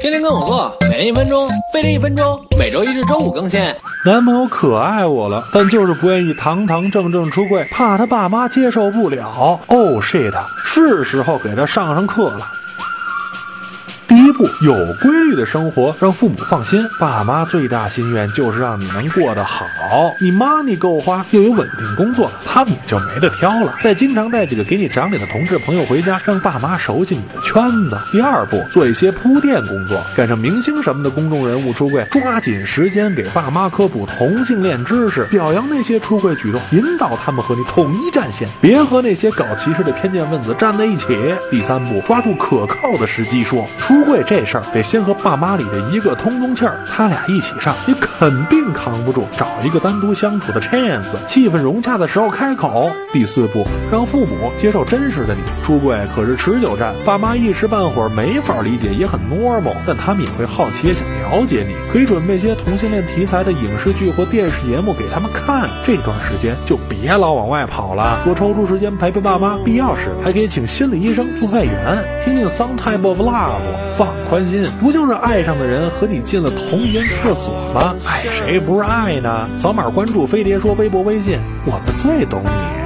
天天跟我做，每天一分钟，飞了一分钟，每周一至周五更新。男朋友可爱我了，但就是不愿意堂堂正正出柜，怕他爸妈接受不了。Oh，shit，是时候给他上上课了。一步，有规律的生活让父母放心。爸妈最大心愿就是让你能过得好，你 money 够花，又有稳定工作，他们也就没得挑了。再经常带几个给你长脸的同志朋友回家，让爸妈熟悉你的圈子。第二步，做一些铺垫工作，赶上明星什么的公众人物出柜，抓紧时间给爸妈科普同性恋知识，表扬那些出柜举动，引导他们和你统一战线，别和那些搞歧视的偏见分子站在一起。第三步，抓住可靠的时机说出。柜这事儿得先和爸妈里的一个通通气儿，他俩一起上，你肯定扛不住。找一个单独相处的 chance，气氛融洽的时候开口。第四步，让父母接受真实的你。出轨可是持久战，爸妈一时半会儿没法理解也很 normal，但他们也会好奇，想了解你。可以准备些同性恋题材的影视剧或电视节目给他们看。这段时间就别老往外跑了，多抽出时间陪陪爸妈。必要时还可以请心理医生做外援，听听 some type of love。放宽心，不就是爱上的人和你进了同一间厕所吗？爱谁不是爱呢？扫码关注飞碟说微博、微信，我们最懂你。